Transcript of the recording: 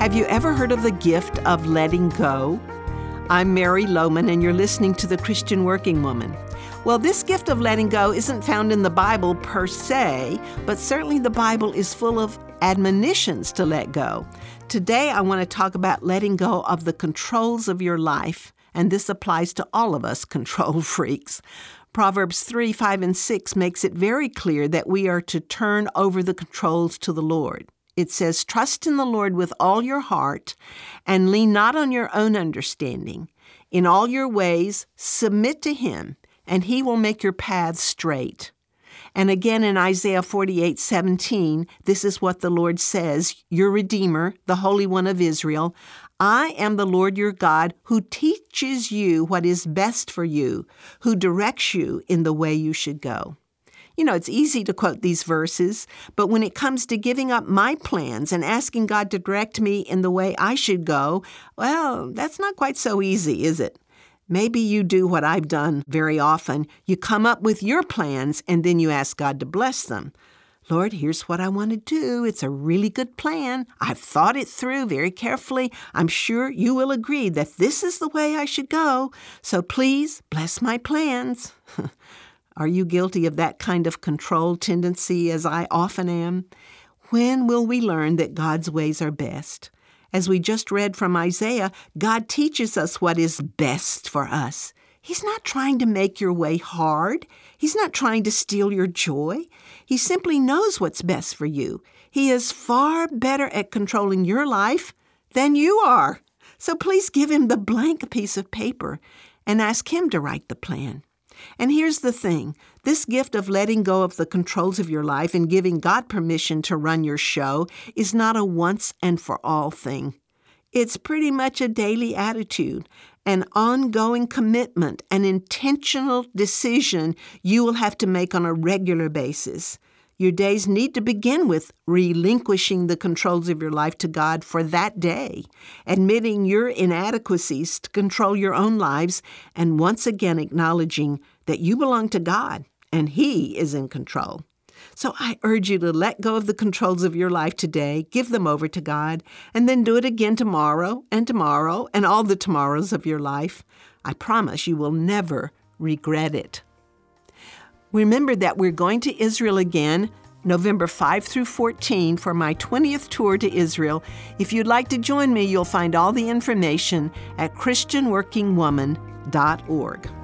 Have you ever heard of the gift of letting go? I'm Mary Lowman, and you're listening to The Christian Working Woman. Well, this gift of letting go isn't found in the Bible per se, but certainly the Bible is full of admonitions to let go. Today, I want to talk about letting go of the controls of your life, and this applies to all of us control freaks. Proverbs 3 5 and 6 makes it very clear that we are to turn over the controls to the Lord. It says, Trust in the Lord with all your heart and lean not on your own understanding. In all your ways, submit to Him, and He will make your paths straight. And again in Isaiah 48 17, this is what the Lord says Your Redeemer, the Holy One of Israel, I am the Lord your God who teaches you what is best for you, who directs you in the way you should go. You know, it's easy to quote these verses, but when it comes to giving up my plans and asking God to direct me in the way I should go, well, that's not quite so easy, is it? Maybe you do what I've done very often. You come up with your plans and then you ask God to bless them. Lord, here's what I want to do. It's a really good plan. I've thought it through very carefully. I'm sure you will agree that this is the way I should go. So please bless my plans. Are you guilty of that kind of control tendency, as I often am? When will we learn that God's ways are best? As we just read from Isaiah, God teaches us what is best for us. He's not trying to make your way hard. He's not trying to steal your joy. He simply knows what's best for you. He is far better at controlling your life than you are. So please give him the blank piece of paper and ask him to write the plan. And here's the thing this gift of letting go of the controls of your life and giving God permission to run your show is not a once and for all thing. It's pretty much a daily attitude, an ongoing commitment, an intentional decision you will have to make on a regular basis. Your days need to begin with relinquishing the controls of your life to God for that day, admitting your inadequacies to control your own lives, and once again acknowledging that you belong to God and He is in control. So I urge you to let go of the controls of your life today, give them over to God, and then do it again tomorrow and tomorrow and all the tomorrows of your life. I promise you will never regret it. Remember that we're going to Israel again November 5 through 14 for my 20th tour to Israel. If you'd like to join me, you'll find all the information at ChristianWorkingWoman.org.